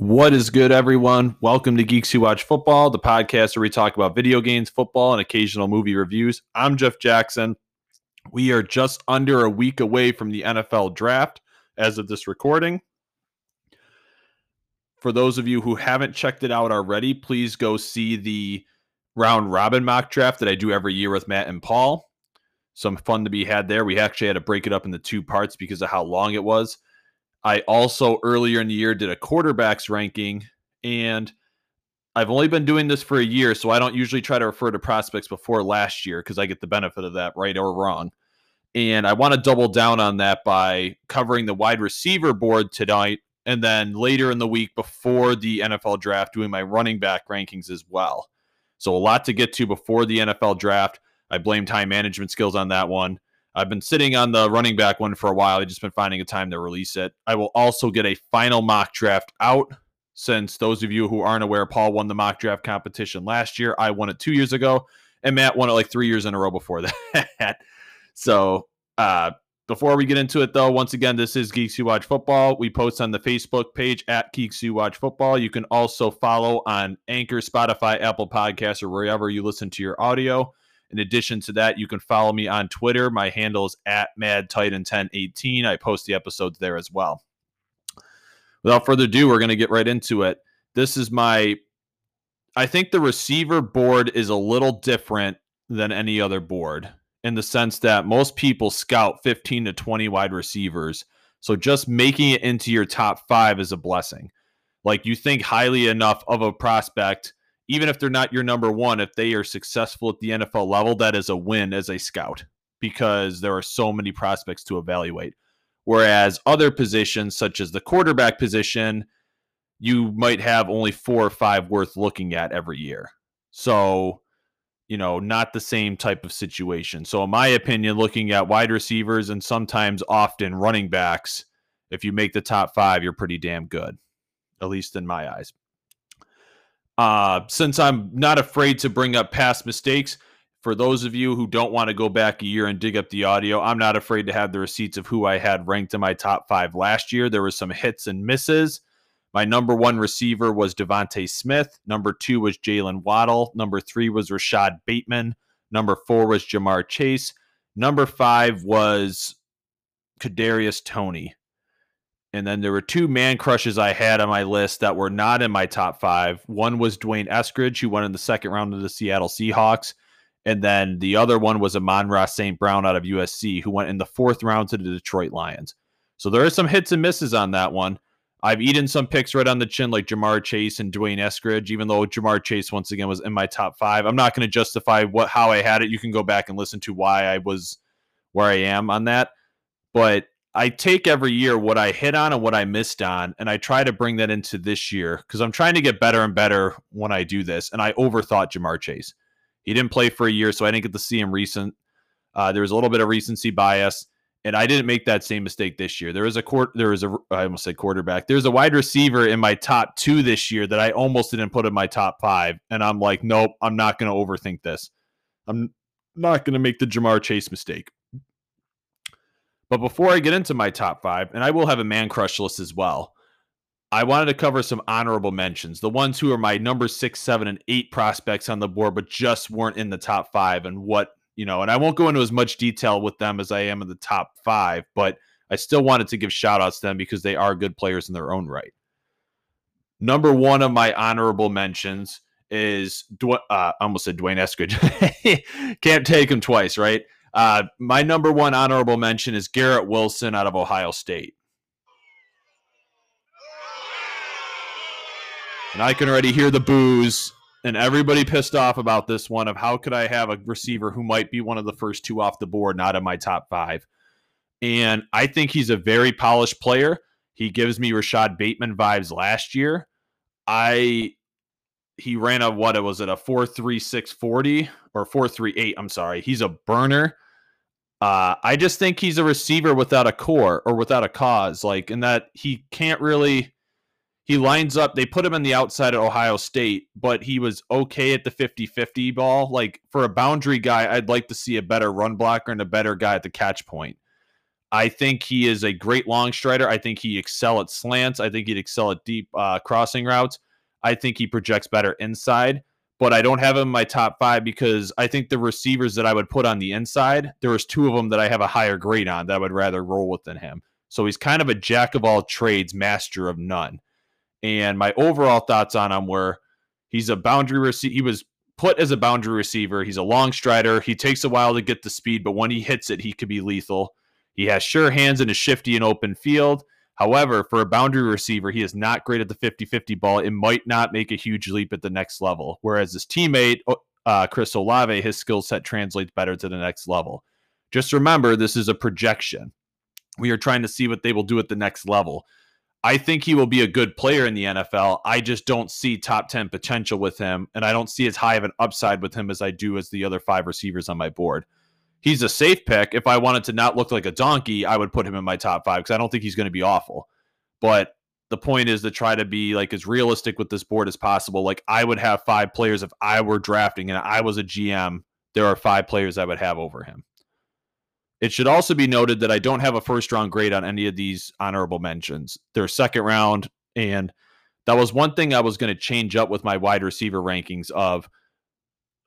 What is good, everyone? Welcome to Geeks Who Watch Football, the podcast where we talk about video games, football, and occasional movie reviews. I'm Jeff Jackson. We are just under a week away from the NFL draft as of this recording. For those of you who haven't checked it out already, please go see the round robin mock draft that I do every year with Matt and Paul. Some fun to be had there. We actually had to break it up into two parts because of how long it was. I also earlier in the year did a quarterbacks ranking, and I've only been doing this for a year, so I don't usually try to refer to prospects before last year because I get the benefit of that, right or wrong. And I want to double down on that by covering the wide receiver board tonight, and then later in the week before the NFL draft, doing my running back rankings as well. So a lot to get to before the NFL draft. I blame time management skills on that one. I've been sitting on the running back one for a while. I've just been finding a time to release it. I will also get a final mock draft out since those of you who aren't aware, Paul won the mock draft competition last year. I won it two years ago, and Matt won it like three years in a row before that. so, uh, before we get into it, though, once again, this is Geeks Who Watch Football. We post on the Facebook page at Geeks Who Watch Football. You can also follow on Anchor, Spotify, Apple Podcasts, or wherever you listen to your audio. In addition to that, you can follow me on Twitter. My handle is at MadTitan1018. I post the episodes there as well. Without further ado, we're going to get right into it. This is my, I think the receiver board is a little different than any other board in the sense that most people scout 15 to 20 wide receivers. So just making it into your top five is a blessing. Like you think highly enough of a prospect even if they're not your number one, if they are successful at the NFL level, that is a win as a scout because there are so many prospects to evaluate. Whereas other positions, such as the quarterback position, you might have only four or five worth looking at every year. So, you know, not the same type of situation. So, in my opinion, looking at wide receivers and sometimes often running backs, if you make the top five, you're pretty damn good, at least in my eyes. Uh, since I'm not afraid to bring up past mistakes, for those of you who don't want to go back a year and dig up the audio, I'm not afraid to have the receipts of who I had ranked in my top five last year. There were some hits and misses. My number one receiver was DeVonta Smith. Number two was Jaylen Waddle. Number three was Rashod Bateman. Number four was Ja'Marr Chase. Number five was Kadarius Toney. And then there were two man crushes I had on my list that were not in my top five. One was D'Wayne Eskridge, who went in the second round of the Seattle Seahawks. And then the other one was Amon-Ra St. Brown out of USC, who went in the fourth round to the Detroit Lions. So there are some hits and misses on that one. I've eaten some picks right on the chin, like Ja'Marr Chase and D'Wayne Eskridge, even though Ja'Marr Chase, once again, was in my top five. I'm not going to justify what how I had it. You can go back and listen to why I was where I am on that. But I take every year what I hit on and what I missed on, and I try to bring that into this year because I'm trying to get better and better when I do this. And I overthought Ja'Marr Chase. He didn't play for a year, so I didn't get to see him recent. Uh, there was a little bit of recency bias, and I didn't make that same mistake this year. There was a court, there was a I almost said quarterback. There's a wide receiver in my top two this year that I almost didn't put in my top five, and I'm like, nope, I'm not going to overthink this. I'm not going to make the Ja'Marr Chase mistake. But before I get into my top five, and I will have a man crush list as well, I wanted to cover some honorable mentions. The ones who are my number six, seven, and eight prospects on the board, but just weren't in the top five, and what, you know, and I won't go into as much detail with them as I am in the top five, but I still wanted to give shout outs to them because they are good players in their own right. Number one of my honorable mentions is, uh, I almost said D'Wayne Eskridge. Can't take him twice, right? Uh, my number one honorable mention is Garrett Wilson out of Ohio State. And I can already hear the boos and everybody pissed off about this one of how could I have a receiver who might be one of the first two off the board, not in my top five. And I think he's a very polished player. He gives me Rashod Bateman vibes last year. I he ran a what it was it a four three six forty or four three eight. I'm sorry. He's a burner. Uh, I just think he's a receiver without a core or without a cause, like in that he can't really. He lines up. They put him in the outside at Ohio State, but he was okay at the 50 50 ball. Like for a boundary guy, I'd like to see a better run blocker and a better guy at the catch point. I think he is a great long strider. I think he excel at slants. I think he'd excel at deep uh, crossing routes. I think he projects better inside, but I don't have him in my top five because I think the receivers that I would put on the inside, there was two of them that I have a higher grade on that I would rather roll with than him. So he's kind of a jack of all trades, master of none. And my overall thoughts on him were he's a boundary receiver. He was put as a boundary receiver. He's a long strider. He takes a while to get the speed, but when he hits it, he could be lethal. He has sure hands and is shifty in open field. However, for a boundary receiver, he is not great at the 50 50 ball. It might not make a huge leap at the next level. Whereas his teammate, uh, Chris Olave, his skill set translates better to the next level. Just remember, this is a projection. We are trying to see what they will do at the next level. I think he will be a good player in the NFL. I just don't see top 10 potential with him, and I don't see as high of an upside with him as I do as the other five receivers on my board. He's a safe pick. If I wanted to not look like a donkey, I would put him in my top five because I don't think he's going to be awful. But the point is to try to be like as realistic with this board as possible. Like I would have five players if I were drafting and I was a GM. There are five players I would have over him. It should also be noted that I don't have a first round grade on any of these honorable mentions. They're second round, and that was one thing I was going to change up with my wide receiver rankings. Of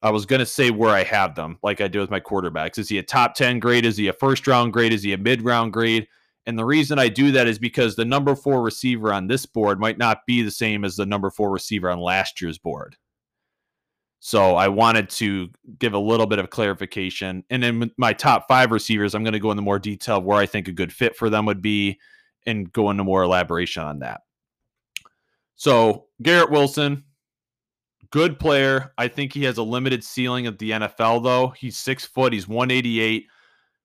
I was going to say where I have them, like I do with my quarterbacks. Is he a top ten grade? Is he a first round grade? Is he a mid round grade? And the reason I do that is because the number four receiver on this board might not be the same as the number four receiver on last year's board. So I wanted to give a little bit of clarification. And then my top five receivers, I'm going to go into more detail where I think a good fit for them would be and go into more elaboration on that. So Garrett Wilson, good player. I think he has a limited ceiling at the NFL, though. He's six foot, he's 188,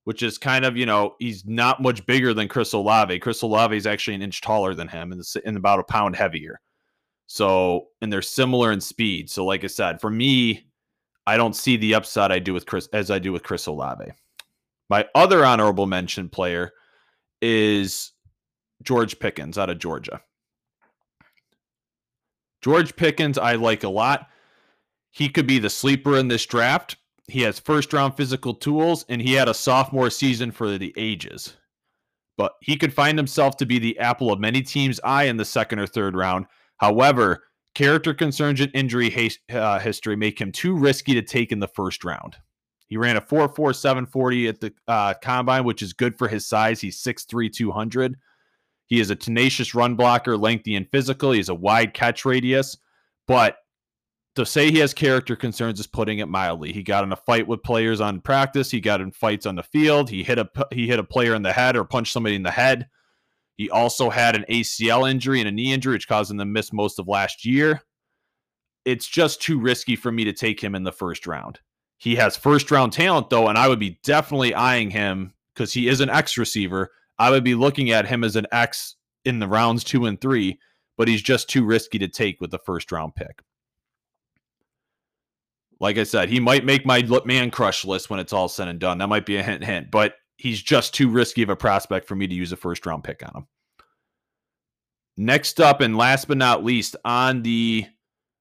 which is kind of, you know, he's not much bigger than Chris Olave. Chris Olave is actually an inch taller than him and, and about a pound heavier. So, and they're similar in speed. So, like I said, for me, I don't see the upside I do with Chris as I do with Chris Olave. My other honorable mention player is George Pickens out of Georgia. George Pickens, I like a lot. He could be the sleeper in this draft. He has first round physical tools and he had a sophomore season for the ages. But he could find himself to be the apple of many teams' eye in the second or third round However, character concerns and injury uh, history make him too risky to take in the first round. He ran a 4.4740 at the uh, combine, which is good for his size. He's 6'3, 200. He is a tenacious run blocker, lengthy and physical. He has a wide catch radius, but to say he has character concerns is putting it mildly. He got in a fight with players on practice. He got in fights on the field. He hit a he hit a player in the head or punched somebody in the head. He also had an ACL injury and a knee injury, which caused him to miss most of last year. It's just too risky for me to take him in the first round. He has first round talent, though, and I would be definitely eyeing him because he is an X receiver. I would be looking at him as an X in the rounds two and three, but he's just too risky to take with the first round pick. Like I said, he might make my man crush list when it's all said and done. That might be a hint, hint, but he's just too risky of a prospect for me to use a first round pick on him. Next up, and last but not least, on the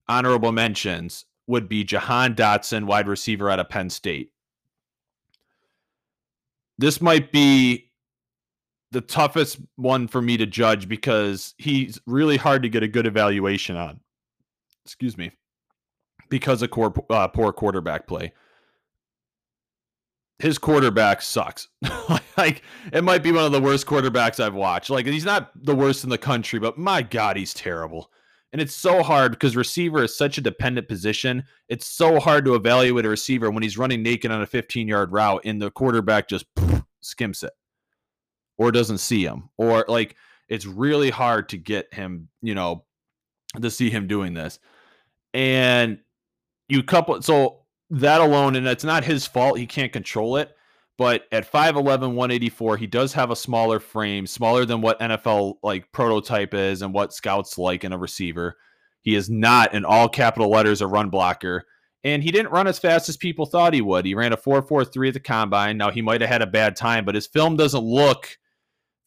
honorable mentions would be Jahan Dotson, wide receiver out of Penn State. This might be the toughest one for me to judge because he's really hard to get a good evaluation on. Excuse me. Because of poor, uh, poor quarterback play his quarterback sucks. like it might be one of the worst quarterbacks I've watched. Like he's not the worst in the country, but my god, he's terrible. And it's so hard because receiver is such a dependent position. It's so hard to evaluate a receiver when he's running naked on a 15 yard route and the quarterback just poof, skims it or doesn't see him. Or like it's really hard to get him, you know, to see him doing this. And you couple so that alone, and it's not his fault. He can't control it. But at 5'11, 184, he does have a smaller frame, smaller than what NFL like prototype is and what scouts like in a receiver. He is not in all capital letters a run blocker. And he didn't run as fast as people thought he would. He ran a 4.43 at the combine. Now he might have had a bad time, but his film doesn't look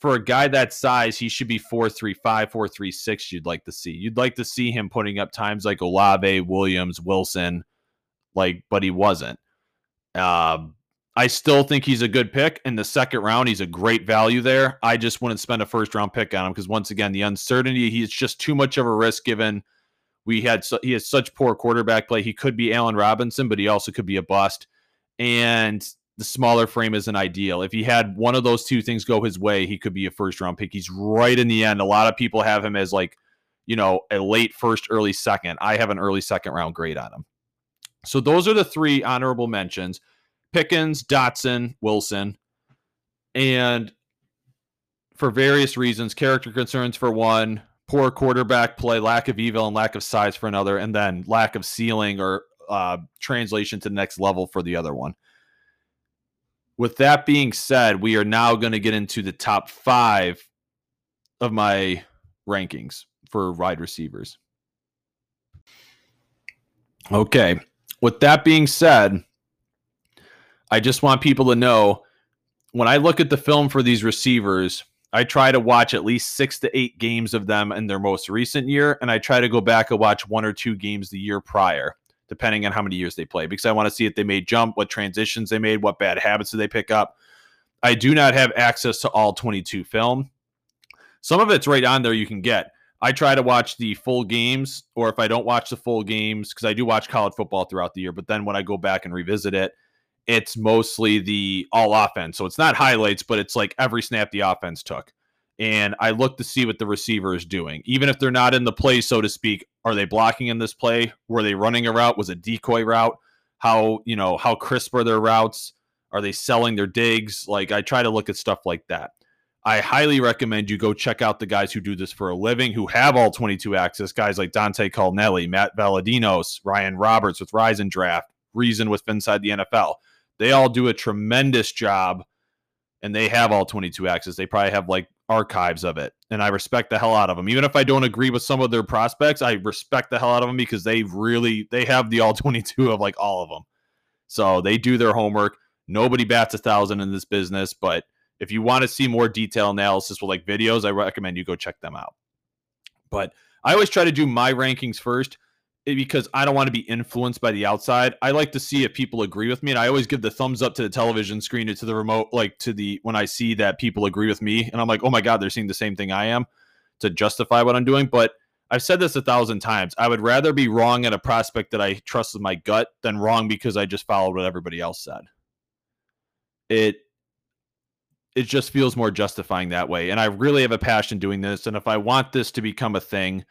for a guy that size, he should be 4.35, 4.36. You'd like to see. You'd like to see him putting up times like Olave, Williams, Wilson, like, but he wasn't. Um, I still think he's a good pick in the second round. He's a great value there. I just wouldn't spend a first round pick on him because once again, the uncertainty, he's just too much of a risk given we had he has such poor quarterback play. He could be Allen Robinson, but he also could be a bust. And the smaller frame isn't ideal. If he had one of those two things go his way, he could be a first round pick. He's right in the end. A lot of people have him as like, you know, a late first, early second. I have an early second round grade on him. So those are the three honorable mentions. Pickens, Dotson, Wilson. And for various reasons, character concerns for one, poor quarterback play, lack of evil, and lack of size for another, and then lack of ceiling or uh, translation to the next level for the other one. With that being said, we are now going to get into the top five of my rankings for wide receivers. Okay. With that being said, I just want people to know when I look at the film for these receivers, I try to watch at least six to eight games of them in their most recent year, and I try to go back and watch one or two games the year prior, depending on how many years they play, because I want to see if they made jump, what transitions they made, what bad habits did they pick up. I do not have access to all 22 film. Some of it's right on there you can get. I try to watch the full games, or if I don't watch the full games, because I do watch college football throughout the year, but then when I go back and revisit it, it's mostly the all offense. So it's not highlights, but it's like every snap the offense took. And I look to see what the receiver is doing. Even if they're not in the play, so to speak, are they blocking in this play? Were they running a route? Was a decoy route? How, you know, how crisp are their routes? Are they selling their digs? Like I try to look at stuff like that. I highly recommend you go check out the guys who do this for a living, who have all 22 access, guys like Dante Culnelli, Matt Valadinos, Ryan Roberts with Rise and Draft, Reason with Inside the NFL. They all do a tremendous job and they have all 22 access. They probably have like archives of it. And I respect the hell out of them. Even if I don't agree with some of their prospects, I respect the hell out of them because they really they have the all 22 of like all of them. So they do their homework. Nobody bats a thousand in this business, but if you want to see more detail analysis with like videos, I recommend you go check them out. But I always try to do my rankings first because I don't want to be influenced by the outside. I like to see if people agree with me, and I always give the thumbs up to the television screen to the remote, like to the when I see that people agree with me, and I'm like, oh my god, they're seeing the same thing I am to justify what I'm doing. But I've said this a thousand times. I would rather be wrong at a prospect that I trust with my gut than wrong because I just followed what everybody else said. It it just feels more justifying that way, and I really have a passion doing this. And if I want this to become a thing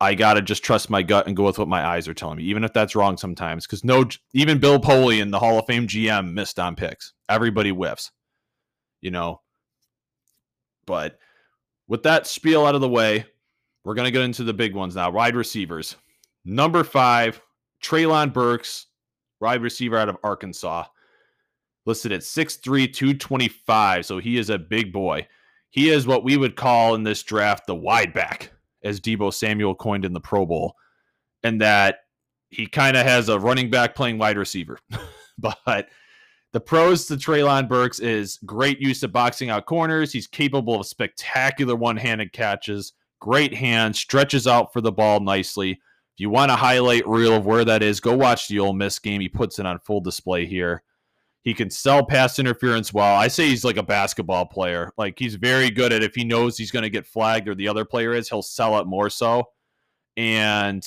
I gotta just trust my gut and go with what my eyes are telling me, even if that's wrong sometimes. Because no, even Bill Polian, the Hall of Fame GM, missed on picks. Everybody whiffs, you know. But with that spiel out of the way, we're gonna get into the big ones now. Wide receivers, number five, Treylon Burks, wide receiver out of Arkansas, listed at 6'3", 225. So he is a big boy. He is what we would call in this draft the wide back as Deebo Samuel coined in the Pro Bowl, and that he kind of has a running back playing wide receiver. but the pros to Treylon Burks is great use of boxing out corners. He's capable of spectacular one handed catches, great hands, stretches out for the ball nicely. If you want a highlight reel of where that is, go watch the Ole Miss game. He puts it on full display here. He can sell pass interference well. I say he's like a basketball player. Like he's very good at if he knows he's going to get flagged or the other player is, he'll sell it more so. And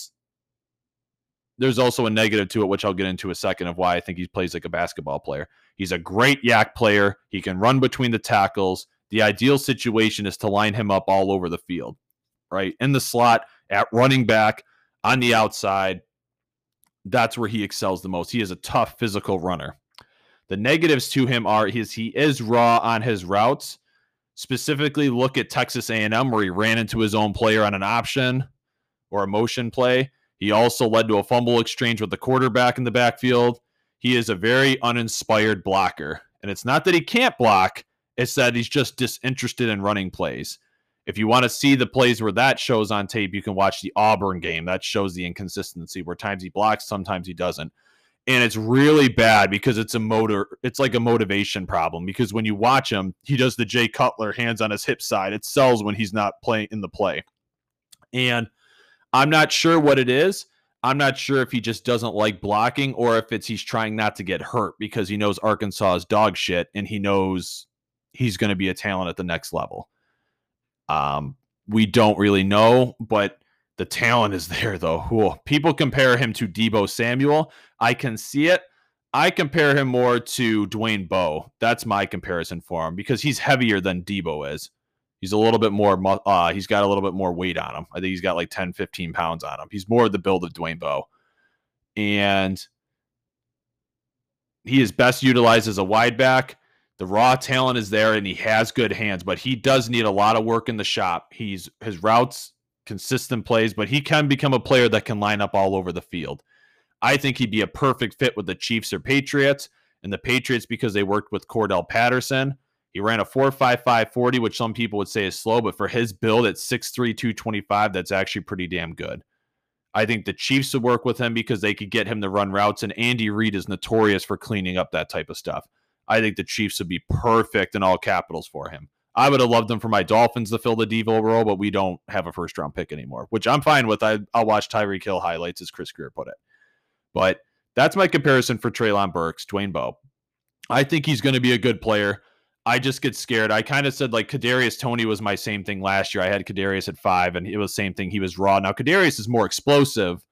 there's also a negative to it, which I'll get into a second of why I think he plays like a basketball player. He's a great YAC player. He can run between the tackles. The ideal situation is to line him up all over the field, right? In the slot, at running back, on the outside. That's where he excels the most. He is a tough physical runner. The negatives to him are his he is raw on his routes. Specifically, look at Texas A&M where he ran into his own player on an option or a motion play. He also led to a fumble exchange with the quarterback in the backfield. He is a very uninspired blocker. And it's not that he can't block, it's that he's just disinterested in running plays. If you want to see the plays where that shows on tape, you can watch the Auburn game. That shows the inconsistency where times he blocks, sometimes he doesn't and it's really bad because it's a motor it's like a motivation problem because when you watch him he does the jay cutler hands on his hip side. It sells when he's not playing in the play. And i'm not sure what it is. I'm not sure if he just doesn't like blocking or if it's he's trying not to get hurt because he knows Arkansas is dog shit and he knows he's going to be a talent at the next level. Um, we don't really know, but the talent is there though. People compare him to Deebo Samuel. I can see it. I compare him more to Dwayne Bowe. That's my comparison for him because he's heavier than Deebo is. He's a little bit more, uh, he's got a little bit more weight on him. I think he's got like 10, 15 pounds on him. He's more the build of Dwayne Bowe. And he is best utilized as a wide back. The raw talent is there and he has good hands, but he does need a lot of work in the shop. He's his routes, consistent plays, but he can become a player that can line up all over the field. I think he'd be a perfect fit with the Chiefs or Patriots. And the Patriots, because they worked with Cordarrelle Patterson, he ran a 4.55 40, which some people would say is slow, but for his build at 6'3, 225, that's actually pretty damn good. I think the Chiefs would work with him because they could get him to run routes, and Andy Reid is notorious for cleaning up that type of stuff. I think the Chiefs would be perfect in all capitals for him. I would have loved them for my Dolphins to fill the Deebo role, but we don't have a first round pick anymore, which I'm fine with. I, will watch Tyreek Hill highlights, as Chris Grier put it. But that's my comparison for Treylon Burks, Dwayne Bowe. I think he's going to be a good player. I just get scared. I kind of said like Kadarius Toney was my same thing last year. I had Kadarius at five, and it was same thing. He was raw. Now Kadarius is more explosive,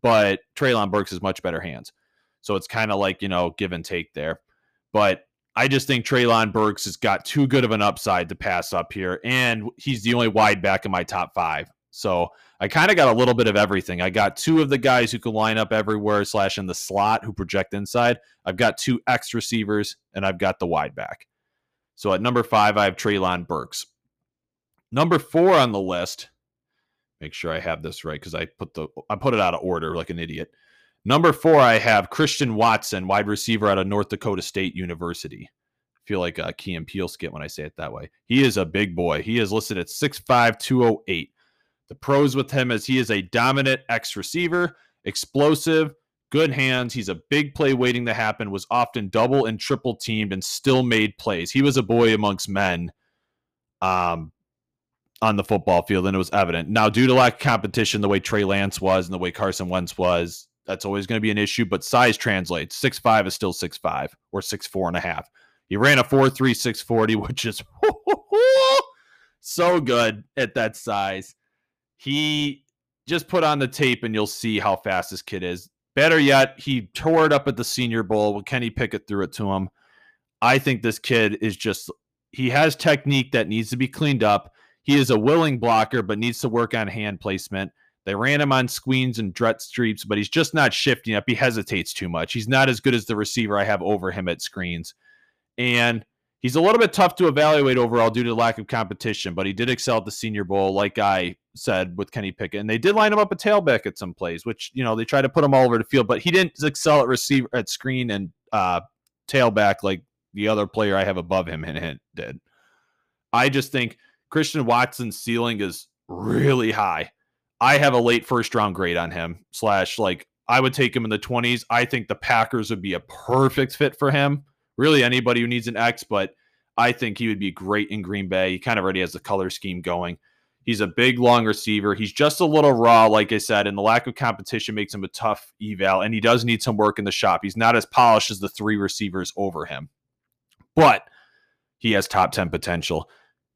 but Treylon Burks is much better hands. So it's kind of like you know give and take there. But I just think Treylon Burks has got too good of an upside to pass up here, and he's the only wide back in my top five. So I kind of got a little bit of everything. I got two of the guys who can line up everywhere slash in the slot who project inside. I've got two X receivers, and I've got the wide back. So at number five, I have Treylon Burks. Number four on the list. Make sure I have this right because I put the I put it out of order like an idiot. Number four, I have Christian Watson, wide receiver out of North Dakota State University. I feel like a Key and Peele skit when I say it that way. He is a big boy. He is listed at 6'5, 208. The pros with him is he is a dominant X receiver, explosive, good hands. He's a big play waiting to happen, was often double and triple teamed and still made plays. He was a boy amongst men um, on the football field, and it was evident. Now, due to lack of competition, the way Trey Lance was and the way Carson Wentz was, that's always going to be an issue, but size translates. Six five is still six five or six four and a half. He ran a four three six forty, which is so good at that size. He just put on the tape and you'll see how fast this kid is. Better yet, he tore it up at the Senior Bowl. Kenny Pickett threw it to him. I think this kid is just he has technique that needs to be cleaned up. He is a willing blocker, but needs to work on hand placement. They ran him on screens and dret streets, but he's just not shifting up. He hesitates too much. He's not as good as the receiver I have over him at screens. And he's a little bit tough to evaluate overall due to lack of competition, but he did excel at the Senior Bowl, like I said with Kenny Pickett. And they did line him up a tailback at some plays, which, you know, they tried to put him all over the field, but he didn't excel at receiver at screen and uh, tailback like the other player I have above him and did. I just think Christian Watson's ceiling is really high. I have a late first round grade on him. Slash, like I would take him in the twenties. I think the Packers would be a perfect fit for him. Really, anybody who needs an X, but I think he would be great in Green Bay. He kind of already has the color scheme going. He's a big, long receiver. He's just a little raw, like I said, and the lack of competition makes him a tough eval. And he does need some work in the shop. He's not as polished as the three receivers over him, but he has top 10 potential.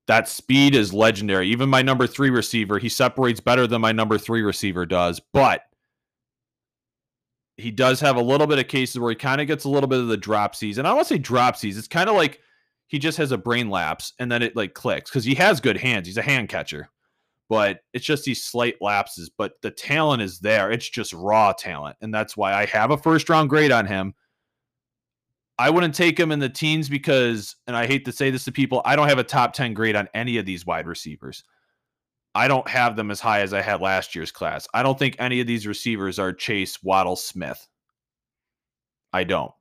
That speed is legendary. Even my number three receiver, he separates better than my number three receiver does, but he does have a little bit of cases where he kind of gets a little bit of the dropsies. And I to say dropsies. It's kind of like he just has a brain lapse and then it like clicks because he has good hands. He's a hand catcher, but it's just these slight lapses. But the talent is there. It's just raw talent. And that's why I have a first round grade on him. I wouldn't take him in the teens because, and I hate to say this to people, I don't have a top 10 grade on any of these wide receivers. I don't have them as high as I had last year's class. I don't think any of these receivers are Chase, Waddle, Smith. I don't.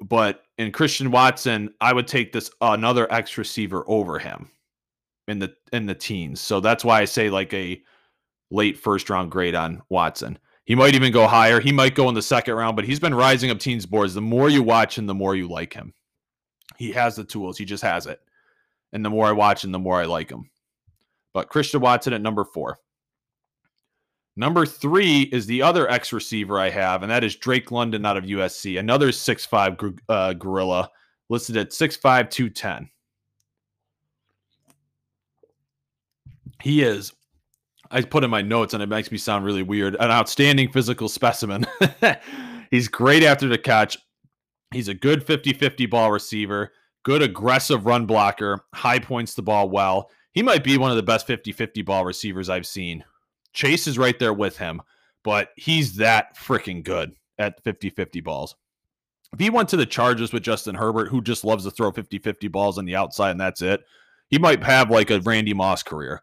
But in Christian Watson, I would take this another X receiver over him in the in the teens. So that's why I say like a late first round grade on Watson. He might even go higher. He might go in the second round, but he's been rising up teams boards. The more you watch him, the more you like him. He has the tools. He just has it. And the more I watch him, the more I like him. But Christian Watson at number four. Number three is the other X receiver I have, and that is Drake London out of USC, another six-five uh, gorilla, listed at 6'5, 210. He is, I put in my notes, and it makes me sound really weird, an outstanding physical specimen. He's great after the catch. He's a good 50 50 ball receiver, good aggressive run blocker, high points the ball well. He might be one of the best 50 50 ball receivers I've seen. Chase is right there with him, but he's that freaking good at 50 50 balls. If he went to the Chargers with Justin Herbert, who just loves to throw 50 50 balls on the outside and that's it, he might have like a Randy Moss career.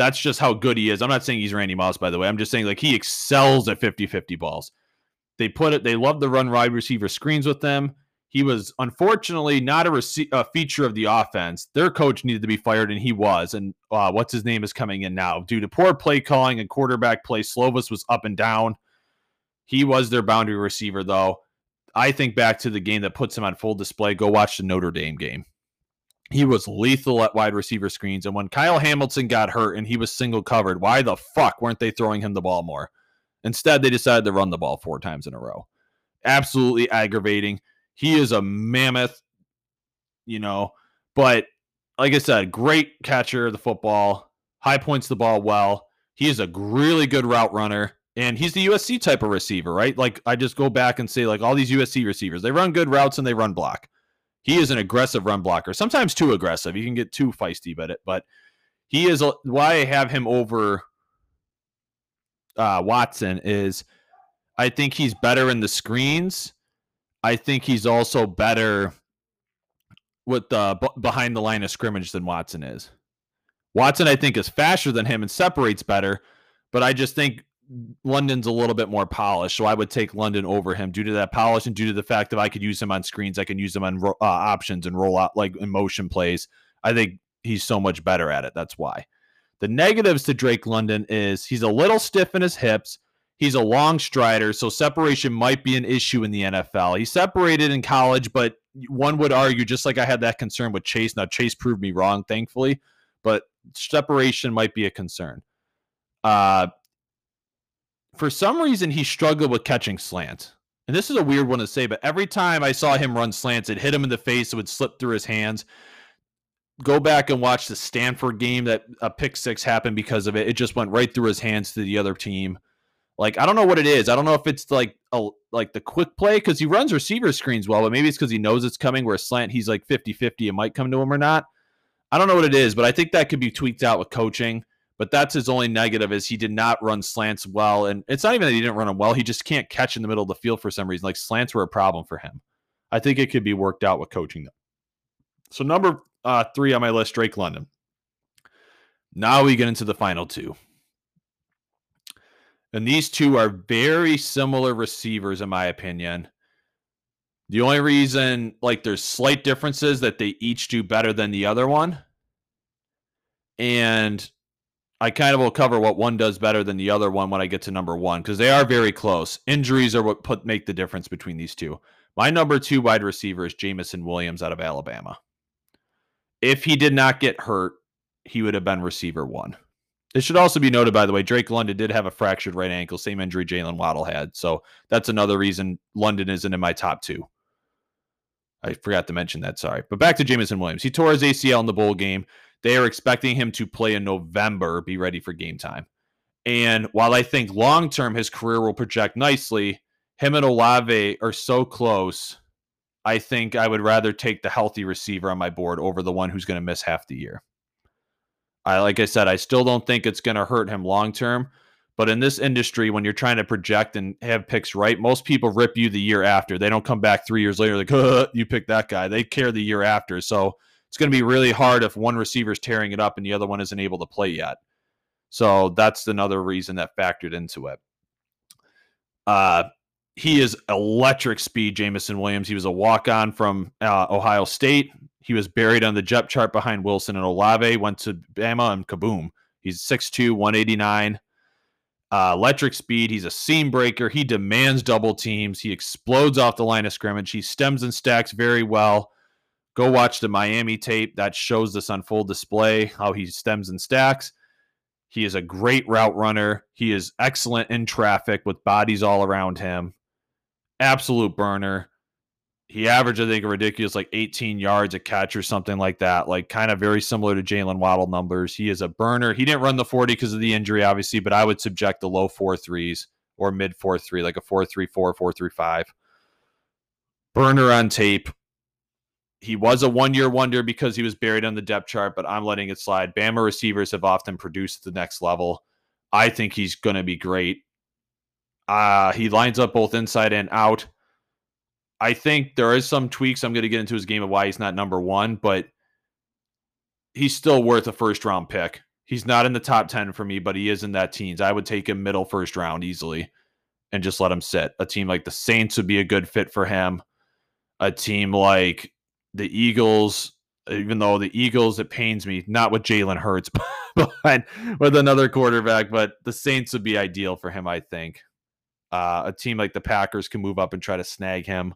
That's just how good he is. I'm not saying he's Randy Moss, by the way. I'm just saying like he excels at 50 50 balls. They put it, they love to run wide receiver screens with them. He was unfortunately not a, rece- a, feature of the offense. Their coach needed to be fired, and he was. And uh, what's his name is coming in now due to poor play calling and quarterback play. Slovis was up and down. He was their boundary receiver, though. I think back to the game that puts him on full display. Go watch the Notre Dame game. He was lethal at wide receiver screens. And when Kyle Hamilton got hurt and he was single covered, why the fuck weren't they throwing him the ball more? Instead, they decided to run the ball four times in a row. Absolutely aggravating. He is a mammoth, you know, but like I said, great catcher of the football, high points the ball well. He is a really good route runner. And he's the USC type of receiver, right? Like I just go back and say, like all these USC receivers, they run good routes and they run block. He is an aggressive run blocker, sometimes too aggressive. You can get too feisty about it, but he is a, why I have him over uh, Watson is I think he's better in the screens I think he's also better with the b- behind the line of scrimmage than Watson is. Watson, I think, is faster than him and separates better, but I just think London's a little bit more polished. So I would take London over him due to that polish and due to the fact that I could use him on screens, I can use him on ro- uh, options and roll out like motion plays. I think he's so much better at it. That's why. The negatives to Drake London is he's a little stiff in his hips. He's a long strider, so separation might be an issue in the NFL. He separated in college, but one would argue, just like I had that concern with Chase. Now, Chase proved me wrong, thankfully, but separation might be a concern. Uh, for some reason, he struggled with catching slants. And this is a weird one to say, but every time I saw him run slants, it hit him in the face, it would slip through his hands. Go back and watch the Stanford game that a pick six happened because of it. It just went right through his hands to the other team. Like I don't know what it is. I don't know if it's like a like the quick play because he runs receiver screens well, but maybe it's because he knows it's coming. Where a slant, he's like 50-50, it might come to him or not. I don't know what it is, but I think that could be tweaked out with coaching. But that's his only negative is he did not run slants well, and it's not even that he didn't run them well. He just can't catch in the middle of the field for some reason. Like slants were a problem for him. I think it could be worked out with coaching. Them. So number uh, three on my list, Drake London. Now we get into the final two. And these two are very similar receivers, in my opinion. The only reason, like, there's slight differences that they each do better than the other one. And I kind of will cover what one does better than the other one when I get to number one because they are very close. Injuries are what put make the difference between these two. My number two wide receiver is Jameson Williams out of Alabama. If he did not get hurt, he would have been receiver one. It should also be noted, by the way, Drake London did have a fractured right ankle, same injury Jaylen Waddle had. So that's another reason London isn't in my top two. I forgot to mention that. Sorry. But back to Jameson Williams. He tore his ACL in the bowl game. They are expecting him to play in November, be ready for game time. And while I think long term his career will project nicely, him and Olave are so close. I think I would rather take the healthy receiver on my board over the one who's going to miss half the year. I like I said, I still don't think it's going to hurt him long term. But in this industry, when you're trying to project and have picks right, most people rip you the year after. They don't come back three years later like, you picked that guy. They care the year after. So it's going to be really hard if one receiver is tearing it up and the other one isn't able to play yet. So that's another reason that factored into it. Uh, he is electric speed, Jameson Williams. He was a walk on from uh, Ohio State. He was buried on the depth chart behind Wilson and Olave, went to Bama, and kaboom. He's 6'2, 189. Uh, electric speed. He's a seam breaker. He demands double teams. He explodes off the line of scrimmage. He stems and stacks very well. Go watch the Miami tape that shows this on full display how he stems and stacks. He is a great route runner. He is excellent in traffic with bodies all around him. Absolute burner. He averaged, I think, a ridiculous like 18 yards a catch or something like that. Like kind of very similar to Jaylen Waddle numbers. He is a burner. He didn't run the 40 because of the injury, obviously, but I would subject the low four threes or mid four three, like a four three four, four three five. Burner on tape. He was a one year wonder because he was buried on the depth chart, but I'm letting it slide. Bama receivers have often produced at the next level. I think he's going to be great. Uh, he lines up both inside and out. I think there is some tweaks I'm going to get into his game of why he's not number one, but he's still worth a first round pick. He's not in the top 10 for me, but he is in that teens. I would take him middle first round easily and just let him sit. A team like the Saints would be a good fit for him. A team like the Eagles, even though the Eagles, it pains me, not with Jalen Hurts, but with another quarterback, but the Saints would be ideal for him, I think. Uh, a team like the Packers can move up and try to snag him,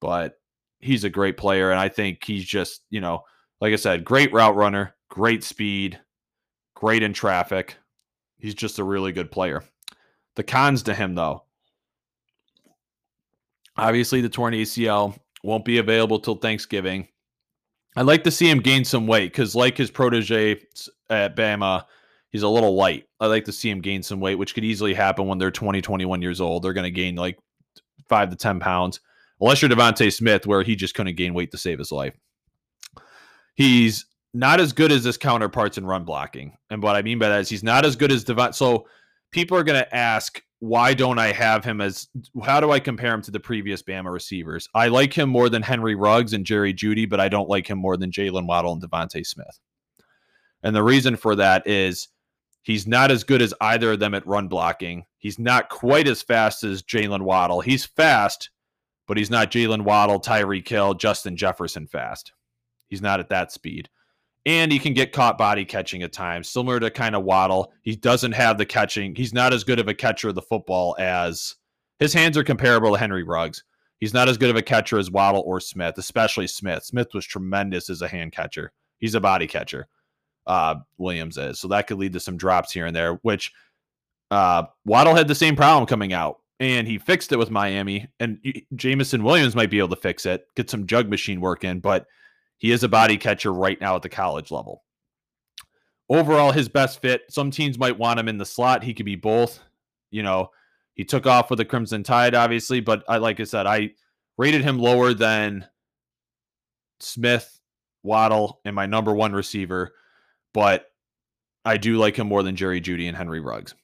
but he's a great player. And I think he's just, you know, like I said, great route runner, great speed, great in traffic. He's just a really good player. The cons to him, though, obviously the torn ACL won't be available till Thanksgiving. I'd like to see him gain some weight because, like his protege at Bama, he's a little light. I'd like to see him gain some weight, which could easily happen when they're 20, 21 years old. They're going to gain like five to 10 pounds, unless you're DeVonta Smith, where he just couldn't gain weight to save his life. He's not as good as his counterparts in run blocking. And what I mean by that is he's not as good as Devon. So people are going to ask, why don't I have him as how do I compare him to the previous Bama receivers? I like him more than Henry Ruggs and Jerry Jeudy, but I don't like him more than Jaylen Waddle and DeVonta Smith. And the reason for that is he's not as good as either of them at run blocking. He's not quite as fast as Jaylen Waddle. He's fast, but he's not Jaylen Waddle, Tyreek Hill, Justin Jefferson fast. He's not at that speed and he can get caught body catching at times, similar to kind of Waddle. He doesn't have the catching. He's not as good of a catcher of the football as his hands are comparable to Henry Ruggs. He's not as good of a catcher as Waddle or Smith, especially Smith. Smith was tremendous as a hand catcher. He's a body catcher. Uh, Williams is. So that could lead to some drops here and there, which uh, Waddle had the same problem coming out and he fixed it with Miami. And Jameson Williams might be able to fix it, get some jug machine work in, but he is a body catcher right now at the college level. Overall, his best fit. Some teams might want him in the slot. He could be both. You know, he took off with the Crimson Tide, obviously, but I like I said, I rated him lower than Smith, Waddle, and my number one receiver, but I do like him more than Jerry Jeudy and Henry Ruggs.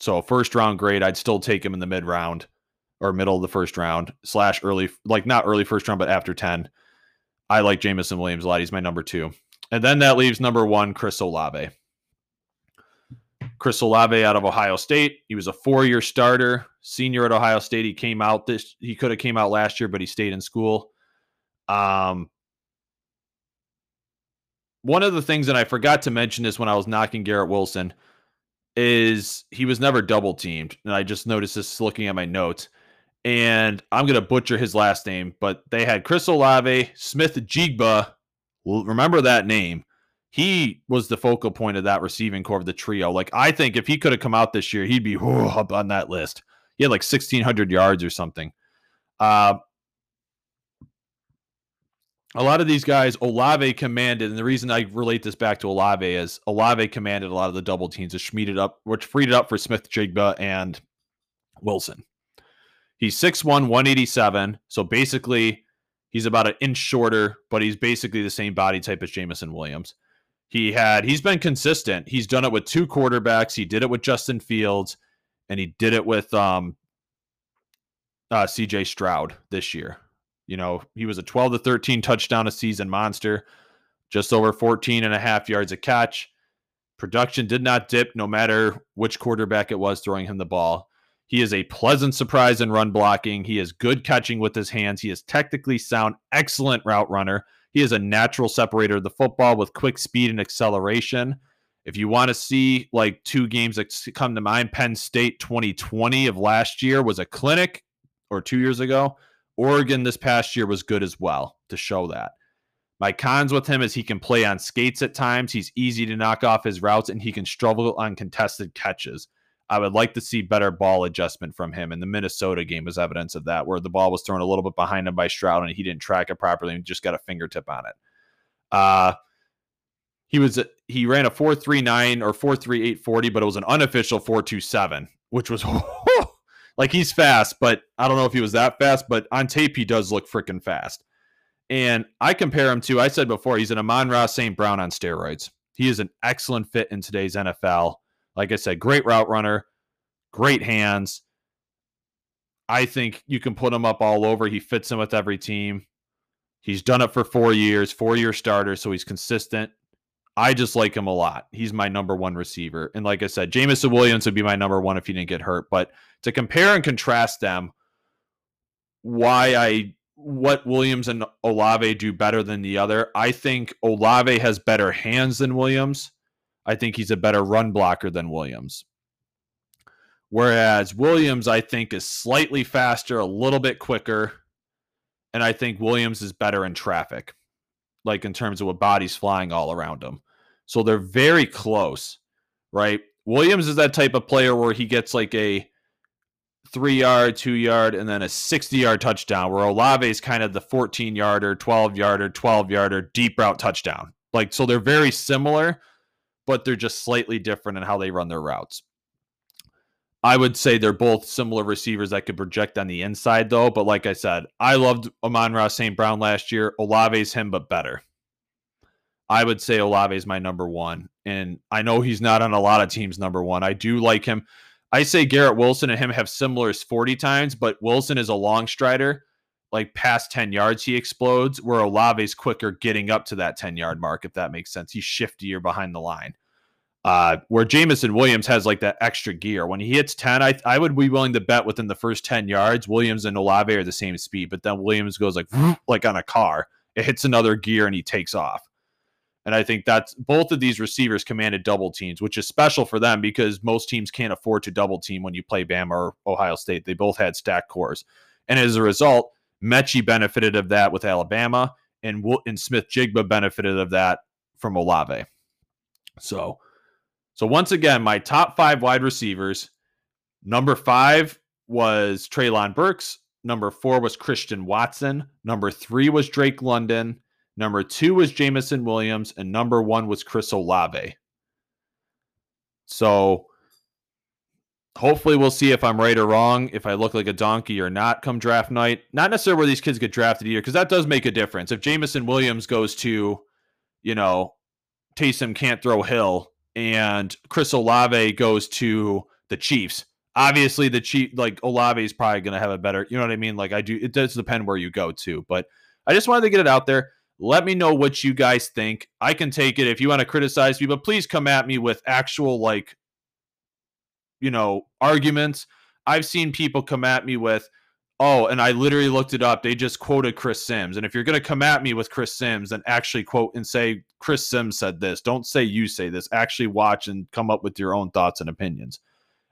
So first round grade, I'd still take him in the mid round or middle of the first round slash early, like not early first round, but after 10. I like Jameson Williams a lot. He's my number two. And then that leaves number one, Chris Olave. Chris Olave out of Ohio State. He was a four-year starter, senior at Ohio State. He came out this. He could have came out last year, but he stayed in school. Um, one of the things that I forgot to mention this when I was knocking Garrett Wilson is he was never double teamed, and I just noticed this looking at my notes and I'm going to butcher his last name, but they had Chris Olave, Smith-Njigba. Remember that name. He was the focal point of that receiving core of the trio. Like, I think if he could have come out this year, he'd be whew, up on that list. He had like 1,600 yards or something. Uh, a lot of these guys, Olave commanded, and the reason I relate this back to Olave is Olave commanded a lot of the double teams, which it up, which freed it up for Smith Jigba and Wilson. He's 6'1, 187. So basically, he's about an inch shorter, but he's basically the same body type as Jameson Williams. He had he's been consistent. He's done it with two quarterbacks. He did it with Justin Fields, and he did it with um uh, CJ Stroud this year. You know, he was a 12 to 13 touchdown a season monster, just over 14 and a half yards a catch. Production did not dip no matter which quarterback it was throwing him the ball. He is a pleasant surprise in run blocking. He is good catching with his hands. He is technically sound, excellent route runner. He is a natural separator of the football with quick speed and acceleration. If you want to see like two games that come to mind, Penn State 2020 of last year was a clinic, or two years ago. Oregon this past year was good as well to show that. My cons with him is he can play on skates at times. He's easy to knock off his routes and he can struggle on contested catches. I would like to see better ball adjustment from him. And the Minnesota game was evidence of that, where the ball was thrown a little bit behind him by Stroud and he didn't track it properly and just got a fingertip on it. Uh, he was he ran a 439 or 43840, but it was an unofficial 427, which was like he's fast, but I don't know if he was that fast, but on tape he does look freaking fast. And I compare him to, I said before, he's an Amon-Ra St. Brown on steroids. He is an excellent fit in today's NFL. Like I said, great route runner, great hands. I think you can put him up all over. He fits in with every team. He's done it for four years, four year starter, so he's consistent. I just like him a lot. He's my number one receiver. And like I said, Jameson Williams would be my number one if he didn't get hurt. But to compare and contrast them, why I what Williams and Olave do better than the other, I think Olave has better hands than Williams. I think he's a better run blocker than Williams. Whereas Williams, I think, is slightly faster, a little bit quicker. And I think Williams is better in traffic, like in terms of what bodies flying all around him. So they're very close, right? Williams is that type of player where he gets like a three yard, two yard, and then a 60 yard touchdown, where Olave is kind of the 14 yarder, 12 yarder, 12 yarder, deep route touchdown. Like, so they're very similar, but they're just slightly different in how they run their routes. I would say they're both similar receivers that could project on the inside, though. But like I said, I loved Amon-Ra St. Brown last year. Olave's him, but better. I would say Olave is my number one. And I know he's not on a lot of teams' number one. I do like him. I say Garrett Wilson and him have similar 40 times, but Wilson is a long strider like past 10 yards, he explodes, where Olave's quicker getting up to that 10 yard mark, if that makes sense. He's shiftier behind the line. Uh, where Jameson Williams has like that extra gear. When he hits 10, I, I would be willing to bet within the first 10 yards, Williams and Olave are the same speed, but then Williams goes like, like on a car. It hits another gear and he takes off. And I think that's both of these receivers commanded double teams, which is special for them because most teams can't afford to double team when you play Bama or Ohio State. They both had stacked corps. And as a result, Metchie benefited of that with Alabama, and and Smith-Njigba benefited of that from Olave. So, so once again, my top five wide receivers. Number five was Treylon Burks. Number four was Christian Watson. Number three was Drake London. Number two was Jameson Williams, and number one was Chris Olave. So hopefully we'll see if I'm right or wrong, if I look like a donkey or not come draft night. Not necessarily where these kids get drafted either, because that does make a difference. If Jameson Williams goes to, you know, Taysom can't throw Hill and Chris Olave goes to the Chiefs. Obviously, the Chief like Olave is probably going to have a better, you know what I mean? Like I do, it does depend where you go to, but I just wanted to get it out there. Let me know what you guys think. I can take it if you want to criticize me, but please come at me with actual like you know, arguments. I've seen people come at me with, oh, and I literally looked it up. They just quoted Chris Sims. And if you're going to come at me with Chris Sims, then actually quote and say, Chris Sims said this. Don't say you say this. Actually watch and come up with your own thoughts and opinions.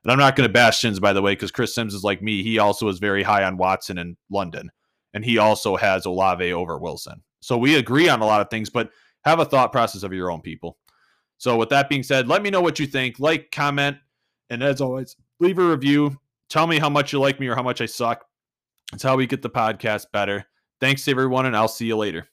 And I'm not going to bash Sims, by the way, because Chris Sims is like me. He also is very high on Watson in London. And he also has Olave over Wilson. So we agree on a lot of things, but have a thought process of your own people. So with that being said, let me know what you think. Like, comment, and as always, leave a review. Tell me how much you like me or how much I suck. It's how we get the podcast better. Thanks, everyone, and I'll see you later.